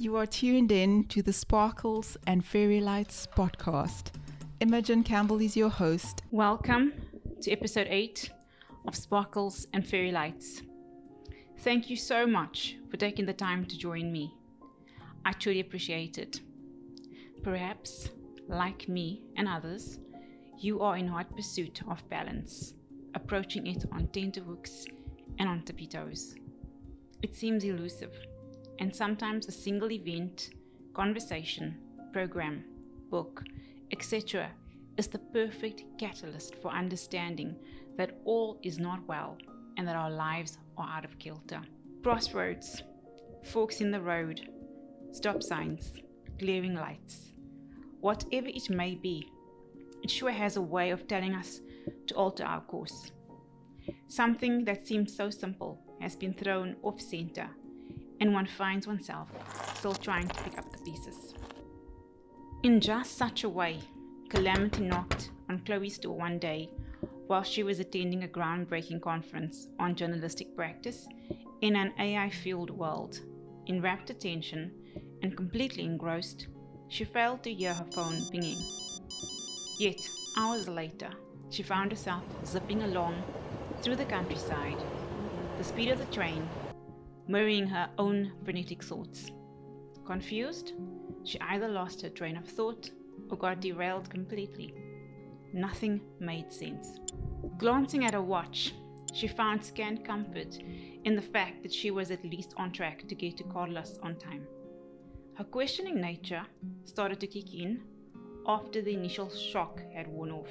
You are tuned in to the Sparkles and Fairy Lights podcast. Imogen Campbell is your host. Welcome to episode 8 of Sparkles and Fairy Lights. Thank you so much for taking the time to join me. I truly appreciate it. Perhaps, like me and others, you are in hot pursuit of balance, approaching it on tenterhooks and on tippy toes. It seems elusive, and sometimes a single event, conversation, program, book, etc., is the perfect catalyst for understanding that all is not well and that our lives are out of kilter. Crossroads, forks in the road, stop signs, glaring lights. Whatever it may be, it sure has a way of telling us to alter our course. Something that seemed so simple has been thrown off center, and one finds oneself still trying to pick up the pieces. In just such a way, calamity knocked on Chloe's door one day while she was attending a groundbreaking conference on journalistic practice in an AI filled world. In rapt attention and completely engrossed, she failed to hear her phone pinging. Yet, hours later, she found herself zipping along through the countryside, the speed of the train mirroring her own frenetic thoughts. Confused, she either lost her train of thought or got derailed completely. Nothing made sense. Glancing at her watch, she found scant comfort in the fact that she was at least on track to get to Carlos on time. Her questioning nature started to kick in after the initial shock had worn off.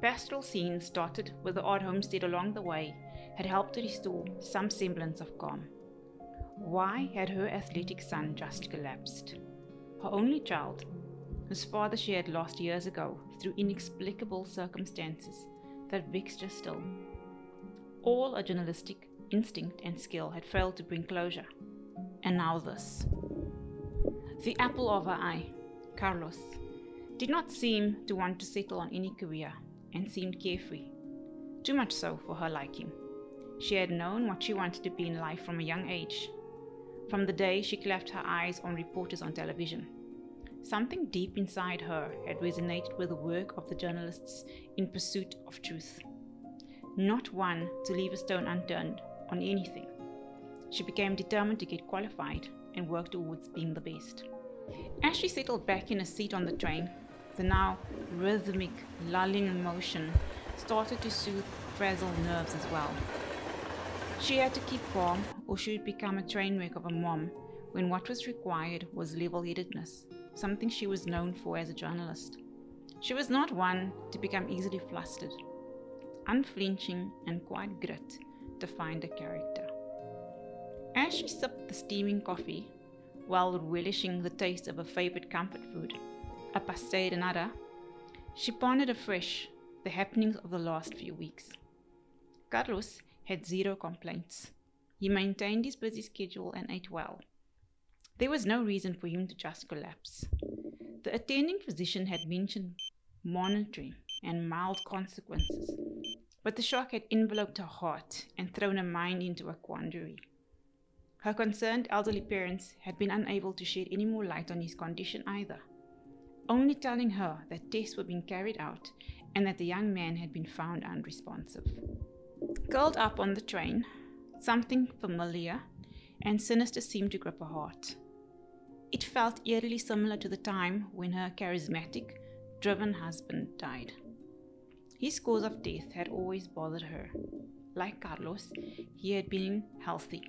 Pastoral scenes dotted with the odd homestead along the way had helped to restore some semblance of calm. Why had her athletic son just collapsed? Her only child, whose father she had lost years ago through inexplicable circumstances that vexed her still. All her journalistic instinct and skill had failed to bring closure. And now this. The apple of her eye, Carlos, did not seem to want to settle on any career and seemed carefree. Too much so for her liking. She had known what she wanted to be in life from a young age, from the day she clapped her eyes on reporters on television. Something deep inside her had resonated with the work of the journalists in pursuit of truth. Not one to leave a stone unturned on anything. She became determined to get qualified and work towards being the best. As she settled back in a seat on the train, the now rhythmic, lulling motion started to soothe frazzled nerves as well. She had to keep calm, or she would become a train wreck of a mom when what was required was level headedness, something she was known for as a journalist. She was not one to become easily flustered. Unflinching and quite grit defined her character. As she sipped the steaming coffee, while relishing the taste of her favorite comfort food, a pastel de nata, she pondered afresh the happenings of the last few weeks. Carlos had zero complaints. He maintained his busy schedule and ate well. There was no reason for him to just collapse. The attending physician had mentioned monitoring and mild consequences, but the shock had enveloped her heart and thrown her mind into a quandary. Her concerned elderly parents had been unable to shed any more light on his condition either, only telling her that tests were being carried out and that the young man had been found unresponsive. Curled up on the train, something familiar and sinister seemed to grip her heart. It felt eerily similar to the time when her charismatic, driven husband died. His cause of death had always bothered her. Like Carlos, he had been healthy,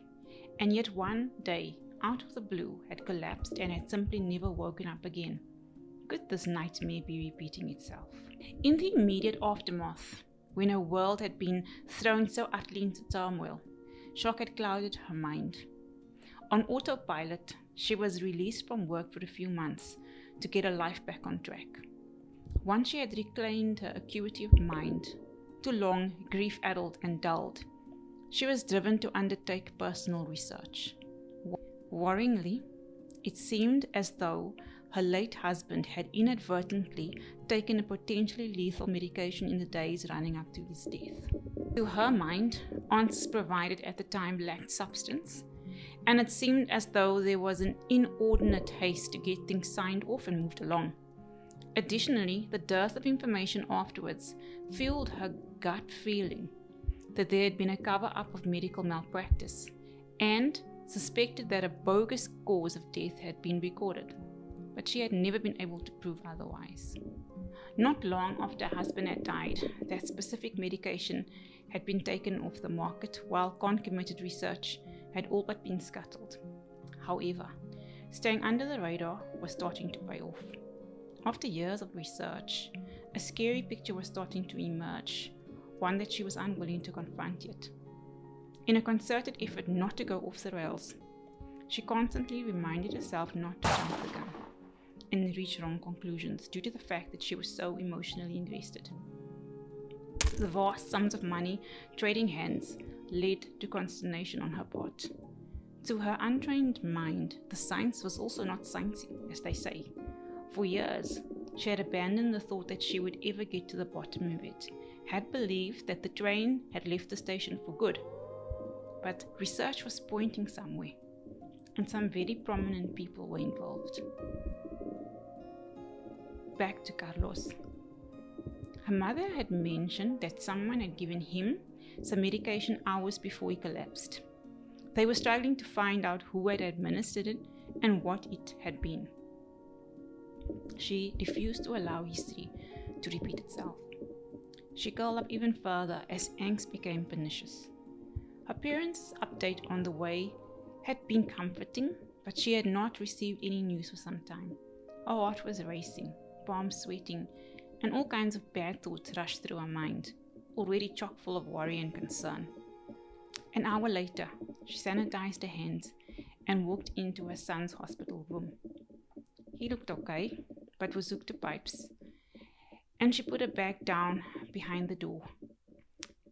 and yet one day, out of the blue, had collapsed and had simply never woken up again. Could this nightmare be repeating itself? In the immediate aftermath, when her world had been thrown so utterly into turmoil. Shock had clouded her mind. On autopilot, she was released from work for a few months to get her life back on track. Once she had reclaimed her acuity of mind, too long grief addled and dulled, she was driven to undertake personal research. Worryingly, it seemed as though her late husband had inadvertently taken a potentially lethal medication in the days running up to his death. To her mind, answers provided at the time lacked substance, and it seemed as though there was an inordinate haste to get things signed off and moved along. Additionally, the dearth of information afterwards fueled her gut feeling that there had been a cover up of medical malpractice and suspected that a bogus cause of death had been recorded, but she had never been able to prove otherwise. Not long after her husband had died, that specific medication had been taken off the market while concomitant research had all but been scuttled. However, staying under the radar was starting to pay off. After years of research, a scary picture was starting to emerge, one that she was unwilling to confront yet. In a concerted effort not to go off the rails, she constantly reminded herself not to jump the gun and reach wrong conclusions due to the fact that she was so emotionally invested. The vast sums of money trading hands led to consternation on her part. To her untrained mind, the science was also not sciencing, as they say. For years, she had abandoned the thought that she would ever get to the bottom of it, had believed that the train had left the station for good but research was pointing somewhere, and some very prominent people were involved. Back to Carlos. Her mother had mentioned that someone had given him some medication hours before he collapsed. They were struggling to find out who had administered it and what it had been. She refused to allow history to repeat itself. She curled up even further as angst became pernicious. Her parents' update on the way had been comforting, but she had not received any news for some time. Her heart was racing, palms sweating, and all kinds of bad thoughts rushed through her mind, already chock full of worry and concern. An hour later, she sanitized her hands and walked into her son's hospital room. He looked okay, but was hooked to pipes, and she put her bag down behind the door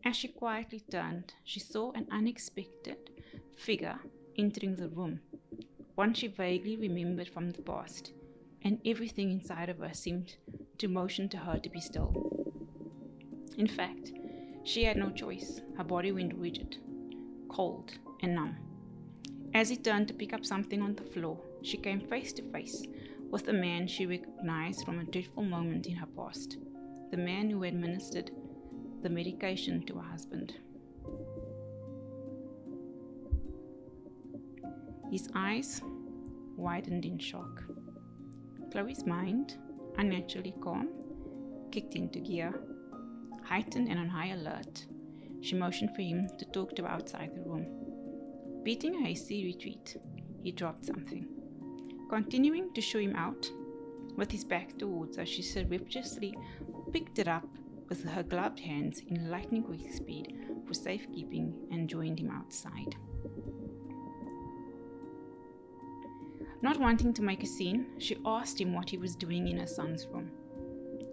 as she quietly turned, she saw an unexpected figure entering the room, one she vaguely remembered from the past, and everything inside of her seemed to motion to her to be still. In fact, she had no choice. Her body went rigid, cold, and numb. As he turned to pick up something on the floor, she came face to face with the man she recognized from a dreadful moment in her past, the man who administered the medication to her husband. His eyes widened in shock. Chloe's mind, unnaturally calm, kicked into gear. Heightened and on high alert, she motioned for him to talk to outside the room. Beating a hasty retreat, he dropped something. Continuing to show him out, with his back towards her, she surreptitiously picked it up with her gloved hands in lightning quick speed for safekeeping and joined him outside. Not wanting to make a scene, she asked him what he was doing in her son's room.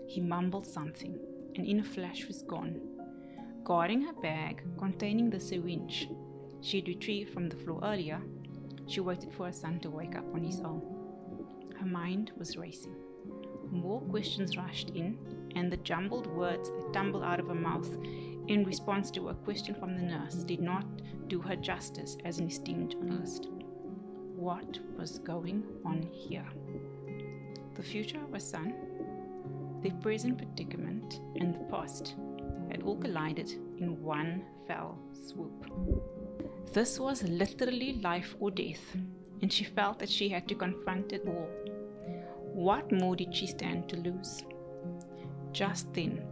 He mumbled something, and in a flash was gone. Guarding her bag containing the syringe she had retrieved from the floor earlier, she waited for her son to wake up on his own. Her mind was racing. More questions rushed in, and the jumbled words that tumbled out of her mouth in response to a question from the nurse did not do her justice as an esteemed journalist. What was going on here? The future of her son, the present predicament, and the past had all collided in one fell swoop. This was literally life or death, and she felt that she had to confront it all. What more did she stand to lose? Just then,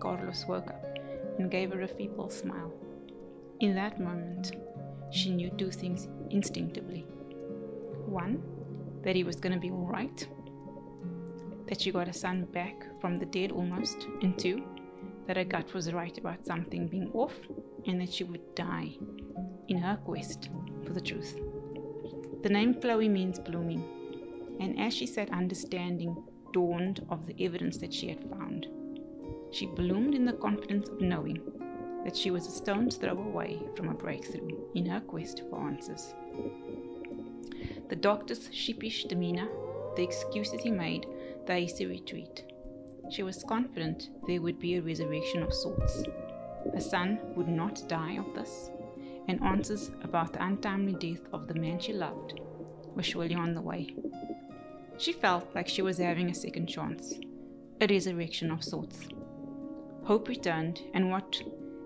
Carlos woke up and gave her a feeble smile. In that moment, she knew two things instinctively. One, that he was going to be all right, that she got her son back from the dead almost, and two, that her gut was right about something being off and that she would die in her quest for the truth. The name Chloe means blooming, and as she sat understanding, dawned of the evidence that she had found. She bloomed in the confidence of knowing that she was a stone's throw away from a breakthrough in her quest for answers. The doctor's sheepish demeanor, the excuses he made, the hasty retreat. She was confident there would be a resurrection of sorts. Her son would not die of this, and answers about the untimely death of the man she loved were surely on the way. She felt like she was having a second chance, a resurrection of sorts. Hope returned, and what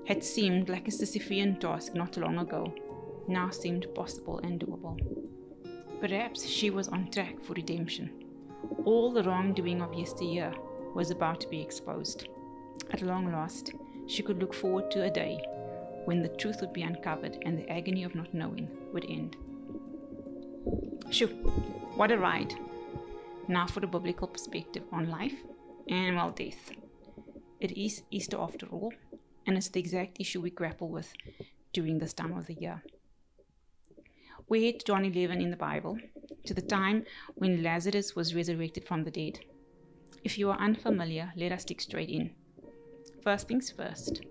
had seemed like a Sisyphean task not long ago now seemed possible and doable. Perhaps she was on track for redemption. All the wrongdoing of yesteryear was about to be exposed. At long last, she could look forward to a day when the truth would be uncovered and the agony of not knowing would end. Shoo, what a ride! Now for the biblical perspective on life and well death. It is Easter after all, and it's the exact issue we grapple with during this time of the year. We head to John 11 in the Bible, to the time when Lazarus was resurrected from the dead. If you are unfamiliar, let us dig straight in. First things first.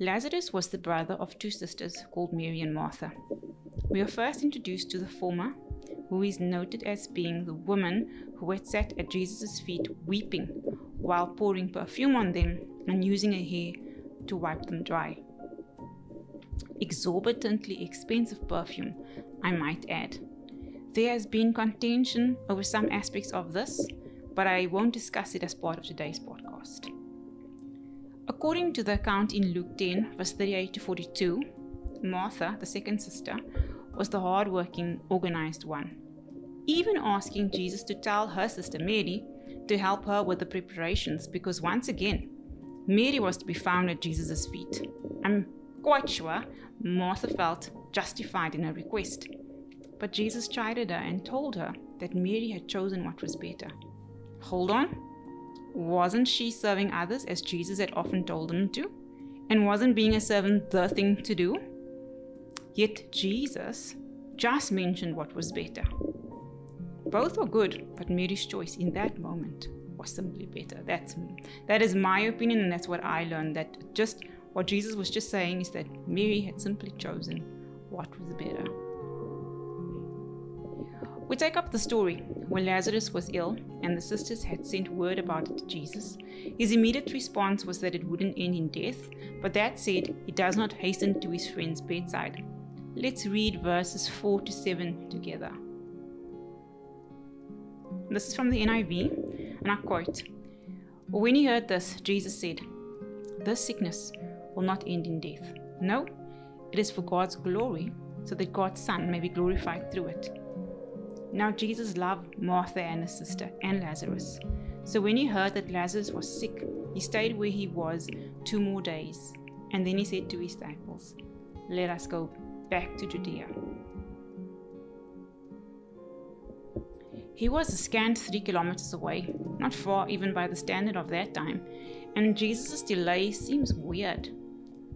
Lazarus was the brother of two sisters called Mary and Martha. We are first introduced to the former, who is noted as being the woman who had sat at Jesus' feet weeping while pouring perfume on them and using her hair to wipe them dry. Exorbitantly expensive perfume, I might add. There has been contention over some aspects of this, but I won't discuss it as part of today's podcast. According to the account in Luke 10, verse 38 to 42, Martha, the second sister, was the hard-working, organized one, even asking Jesus to tell her sister Mary to help her with the preparations because once again, Mary was to be found at Jesus' feet. I'm quite sure Martha felt justified in her request. But Jesus chided her and told her that Mary had chosen what was better. Hold on, wasn't she serving others as Jesus had often told them to? And wasn't being a servant the thing to do? Yet Jesus just mentioned what was better. Both were good, but Mary's choice in that moment was simply better. That's that is my opinion, and that's what I learned. That just what Jesus was just saying is that Mary had simply chosen what was better. We take up the story when Lazarus was ill and the sisters had sent word about it to Jesus. His immediate response was that it wouldn't end in death, but that said, he does not hasten to his friend's bedside. Let's read verses 4 to 7 together. This is from the NIV, and I quote When he heard this, Jesus said, This sickness will not end in death. No, it is for God's glory, so that God's Son may be glorified through it. Now Jesus loved Martha and her sister and Lazarus. So when he heard that Lazarus was sick, he stayed where he was two more days. And then he said to his disciples, Let us go back to Judea. He was a scant three kilometers away, not far even by the standard of that time, and Jesus' delay seems weird.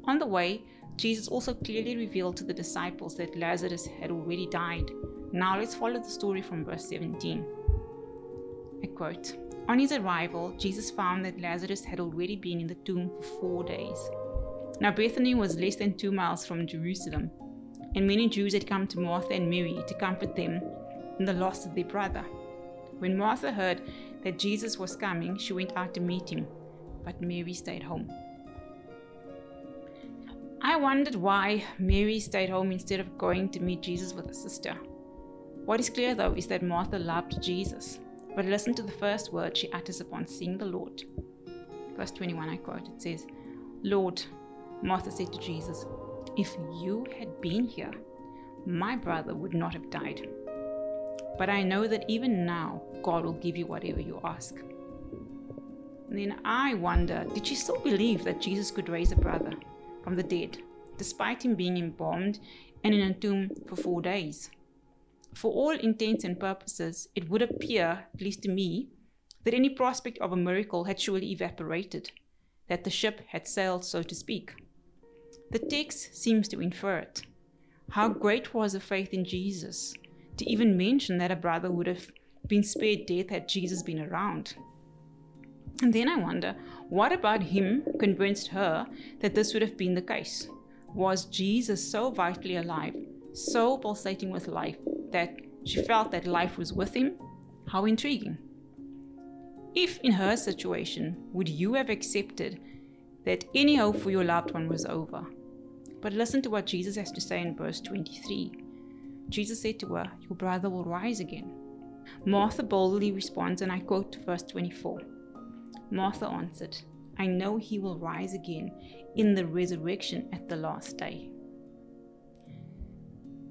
On the way, Jesus also clearly revealed to the disciples that Lazarus had already died now let's follow the story from verse 17. I quote On his arrival, Jesus found that Lazarus had already been in the tomb for four days. Now Bethany was less than two miles from Jerusalem, and many Jews had come to Martha and Mary to comfort them in the loss of their brother. When Martha heard that Jesus was coming, she went out to meet him, but Mary stayed home. I wondered why Mary stayed home instead of going to meet Jesus with her sister. What is clear, though, is that Martha loved Jesus. But listen to the first word she utters upon seeing the Lord. Verse 21, I quote, it says, Lord, Martha said to Jesus, if you had been here, my brother would not have died. But I know that even now, God will give you whatever you ask. And then I wonder did she still believe that Jesus could raise a brother from the dead, despite him being embalmed and in a tomb for four days? for all intents and purposes, it would appear, at least to me, that any prospect of a miracle had surely evaporated, that the ship had sailed, so to speak. The text seems to infer it. How great was the faith in Jesus to even mention that a brother would have been spared death had Jesus been around. And then I wonder, what about him convinced her that this would have been the case? Was Jesus so vitally alive, so pulsating with life, that she felt that life was with him, how intriguing. If in her situation, would you have accepted that any hope for your loved one was over? But listen to what Jesus has to say in verse 23. Jesus said to her, Your brother will rise again. Martha boldly responds, and I quote verse 24 Martha answered, I know he will rise again in the resurrection at the last day.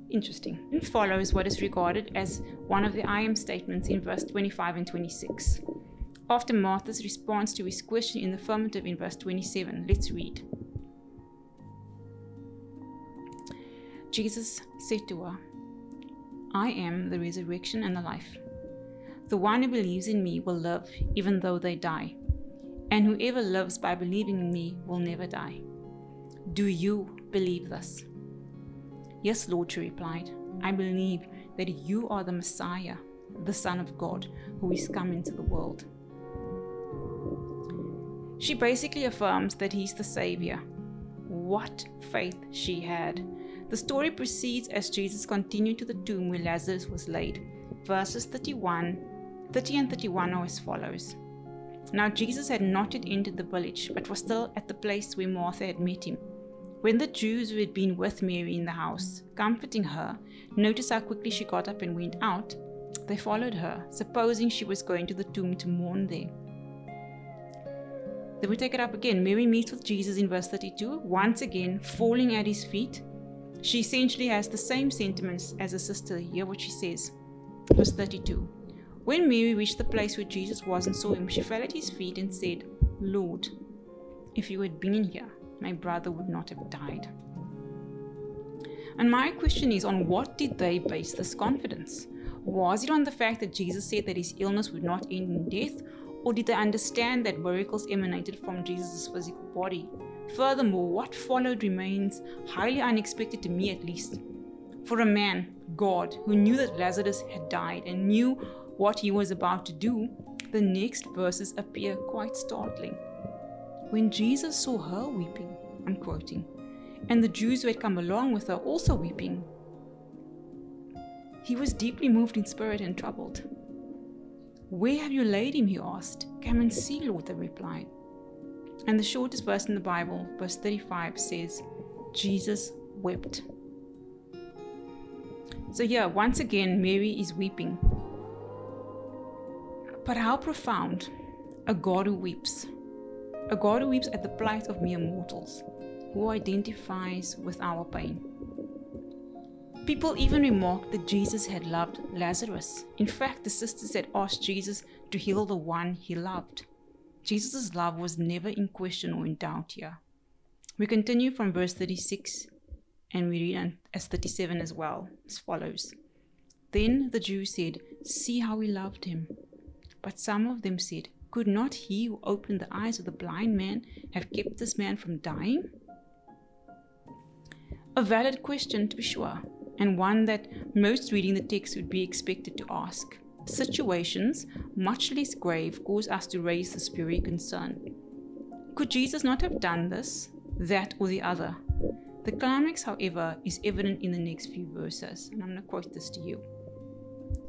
Interesting. Follows what is regarded as one of the I am statements in verse 25 and 26. After Martha's response to his question in the affirmative in verse 27, let's read. Jesus said to her, I am the resurrection and the life. The one who believes in me will live even though they die, and whoever lives by believing in me will never die. Do you believe this? Yes, Lord, she replied. I believe that you are the Messiah, the Son of God, who is come into the world. She basically affirms that he's the Savior. What faith she had! The story proceeds as Jesus continued to the tomb where Lazarus was laid. Verses 31, 30 and 31 are as follows. Now Jesus had not yet entered the village, but was still at the place where Martha had met him. When the Jews who had been with Mary in the house, comforting her, noticed how quickly she got up and went out, they followed her, supposing she was going to the tomb to mourn there. Then we take it up again. Mary meets with Jesus in verse 32, once again falling at his feet she essentially has the same sentiments as her sister. Hear what she says. Verse 32. When Mary reached the place where Jesus was and saw him, she fell at his feet and said, Lord, if you had been here, my brother would not have died. And my question is on what did they base this confidence? Was it on the fact that Jesus said that his illness would not end in death, or did they understand that miracles emanated from Jesus' physical body? Furthermore, what followed remains highly unexpected to me at least. For a man, God, who knew that Lazarus had died and knew what he was about to do, the next verses appear quite startling. When Jesus saw her weeping, I'm quoting, and the Jews who had come along with her also weeping, he was deeply moved in spirit and troubled. Where have you laid him? he asked. Come and see, Lord, they replied. And the shortest verse in the Bible, verse 35, says, Jesus wept. So, here, once again, Mary is weeping. But how profound a God who weeps. A God who weeps at the plight of mere mortals, who identifies with our pain. People even remarked that Jesus had loved Lazarus. In fact, the sisters had asked Jesus to heal the one he loved. Jesus' love was never in question or in doubt here. We continue from verse 36 and we read as 37 as well, as follows. Then the Jews said, See how he loved him. But some of them said, Could not he who opened the eyes of the blind man have kept this man from dying? A valid question to be sure, and one that most reading the text would be expected to ask situations, much less grave, cause us to raise this very concern. Could Jesus not have done this, that, or the other? The climax, however, is evident in the next few verses, and I'm going to quote this to you.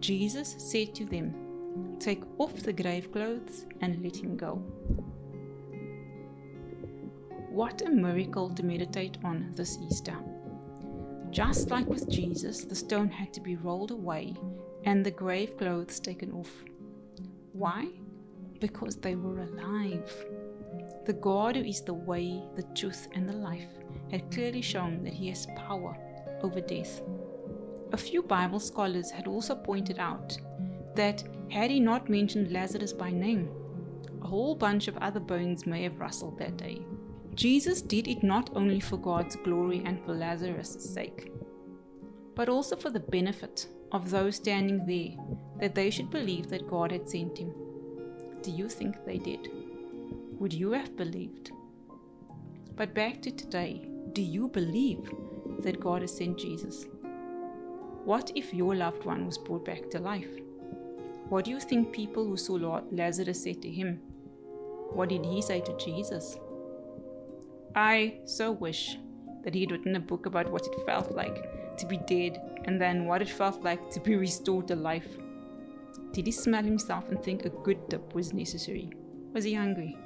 Jesus said to them, Take off the grave clothes and let him go. What a miracle to meditate on this Easter. Just like with Jesus, the stone had to be rolled away and the grave clothes taken off. Why? Because they were alive. The God who is the way, the truth, and the life had clearly shown that he has power over death. A few Bible scholars had also pointed out that had he not mentioned Lazarus by name, a whole bunch of other bones may have rustled that day. Jesus did it not only for God's glory and for Lazarus' sake, but also for the benefit of those standing there, that they should believe that God had sent him. Do you think they did? Would you have believed? But back to today, do you believe that God has sent Jesus? What if your loved one was brought back to life? What do you think people who saw Lord Lazarus said to him? What did he say to Jesus? I so wish that he had written a book about what it felt like to be dead and then what it felt like to be restored to life. Did he smell himself and think a good dip was necessary? Was he hungry?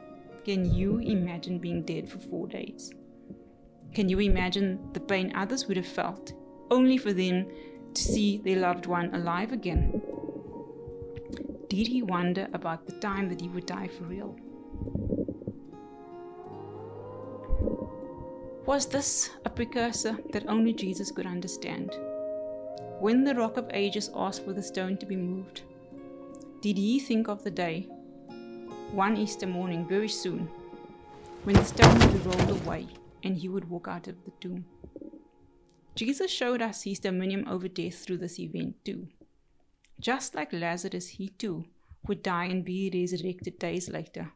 Can you imagine being dead for four days? Can you imagine the pain others would have felt only for them to see their loved one alive again? Did he wonder about the time that he would die for real? Was this a precursor that only Jesus could understand? When the rock of ages asked for the stone to be moved, did he think of the day, one Easter morning very soon, when the stone would be rolled away and he would walk out of the tomb? Jesus showed us his dominion over death through this event too. Just like Lazarus, he too would die and be resurrected days later.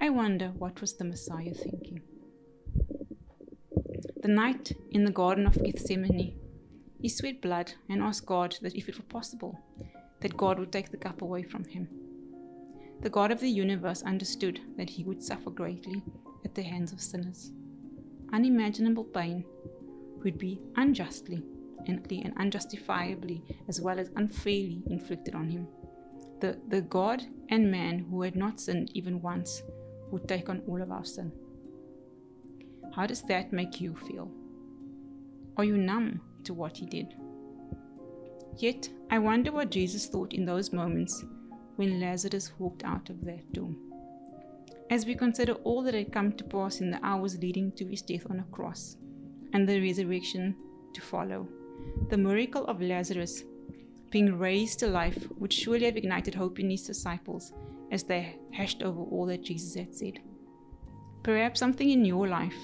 I wonder what was the Messiah thinking? The night in the Garden of Gethsemane, he sweat blood and asked God that if it were possible, that God would take the cup away from him. The God of the universe understood that he would suffer greatly at the hands of sinners. Unimaginable pain would be unjustly and unjustifiably as well as unfairly inflicted on him. The, the God and man who had not sinned even once would take on all of our sin. How does that make you feel? Are you numb to what he did? Yet, I wonder what Jesus thought in those moments when Lazarus walked out of that tomb. As we consider all that had come to pass in the hours leading to his death on a cross and the resurrection to follow, the miracle of Lazarus being raised to life would surely have ignited hope in his disciples as they hashed over all that Jesus had said. Perhaps something in your life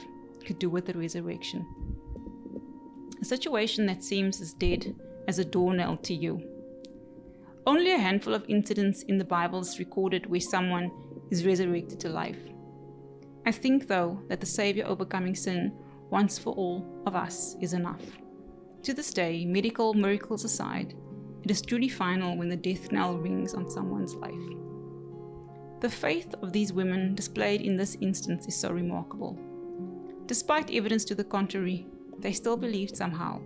could do with the resurrection. A situation that seems as dead as a doornail to you. Only a handful of incidents in the Bible is recorded where someone is resurrected to life. I think, though, that the Savior overcoming sin once for all of us is enough. To this day, medical miracles aside, it is truly final when the death knell rings on someone's life. The faith of these women displayed in this instance is so remarkable. Despite evidence to the contrary, they still believed somehow.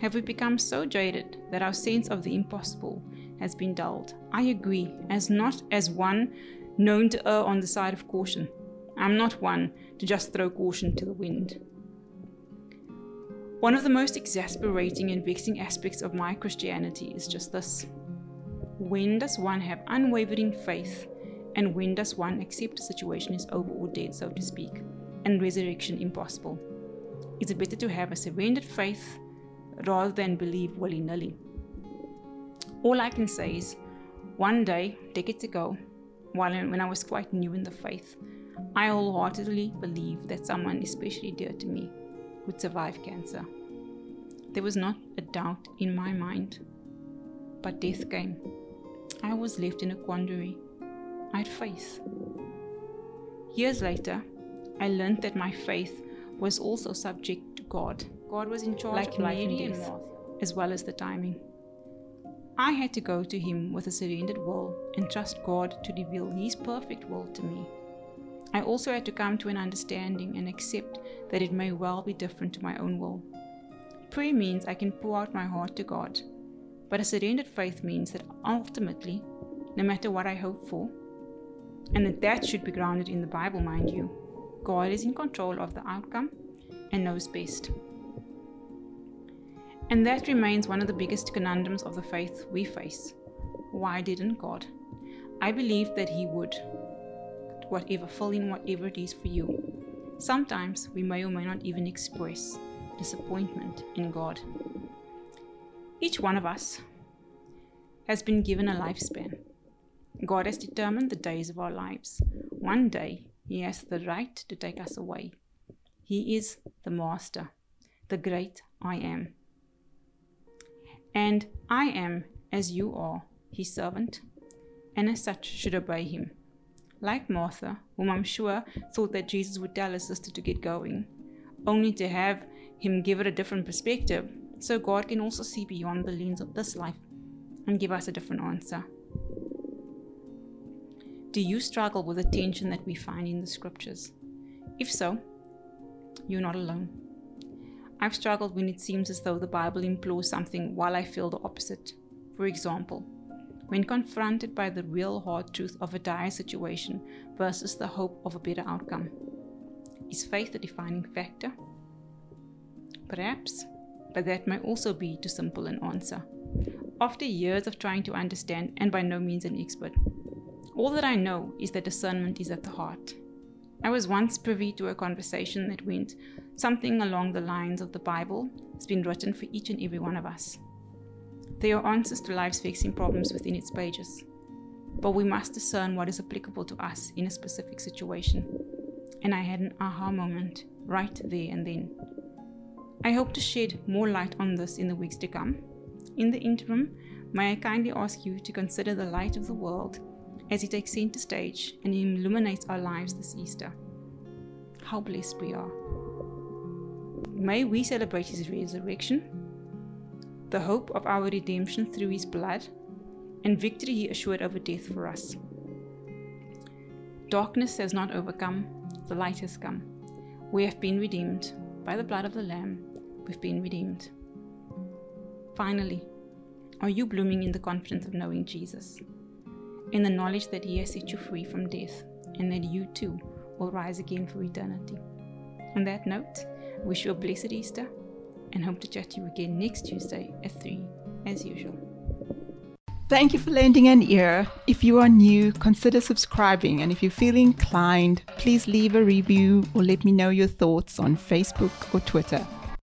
Have we become so jaded that our sense of the impossible has been dulled? I agree, as not as one known to err on the side of caution. I'm not one to just throw caution to the wind. One of the most exasperating and vexing aspects of my Christianity is just this. When does one have unwavering faith, and when does one accept a situation is over or dead, so to speak? and resurrection impossible. Is it better to have a surrendered faith rather than believe willy nilly? All I can say is, one day, decades ago, while when I was quite new in the faith, I wholeheartedly believed that someone especially dear to me would survive cancer. There was not a doubt in my mind. But death came. I was left in a quandary. I had faith. Years later, I learned that my faith was also subject to God. God was in charge like of life and death, as well as the timing. I had to go to Him with a surrendered will and trust God to reveal His perfect will to me. I also had to come to an understanding and accept that it may well be different to my own will. Prayer means I can pour out my heart to God, but a surrendered faith means that ultimately, no matter what I hope for, and that that should be grounded in the Bible, mind you, God is in control of the outcome and knows best. And that remains one of the biggest conundrums of the faith we face. Why didn't God? I believe that He would whatever, fill in whatever it is for you. Sometimes we may or may not even express disappointment in God. Each one of us has been given a lifespan. God has determined the days of our lives. One day, He has the right to take us away. He is the Master, the great I am. And I am, as you are, His servant, and as such should obey Him. Like Martha, whom I'm sure thought that Jesus would tell her sister to get going, only to have Him give her a different perspective, so God can also see beyond the lens of this life and give us a different answer. Do you struggle with the tension that we find in the scriptures? If so, you're not alone. I've struggled when it seems as though the Bible implores something while I feel the opposite. For example, when confronted by the real hard truth of a dire situation versus the hope of a better outcome. Is faith a defining factor? Perhaps, but that may also be too simple an answer. After years of trying to understand, and by no means an expert, all that I know is that discernment is at the heart. I was once privy to a conversation that went something along the lines of the Bible has been written for each and every one of us. There are answers to life's vexing problems within its pages, but we must discern what is applicable to us in a specific situation. And I had an aha moment right there and then. I hope to shed more light on this in the weeks to come. In the interim, may I kindly ask you to consider the light of the world as He takes center stage and illuminates our lives this Easter. How blessed we are. May we celebrate His resurrection, the hope of our redemption through His blood, and victory He assured over death for us. Darkness has not overcome, the light has come. We have been redeemed by the blood of the Lamb, we've been redeemed. Finally, are you blooming in the confidence of knowing Jesus? in the knowledge that He has set you free from death and that you too will rise again for eternity. On that note, wish you a blessed Easter and hope to chat to you again next Tuesday at 3 as usual. Thank you for lending an ear. If you are new, consider subscribing. And if you feel inclined, please leave a review or let me know your thoughts on Facebook or Twitter.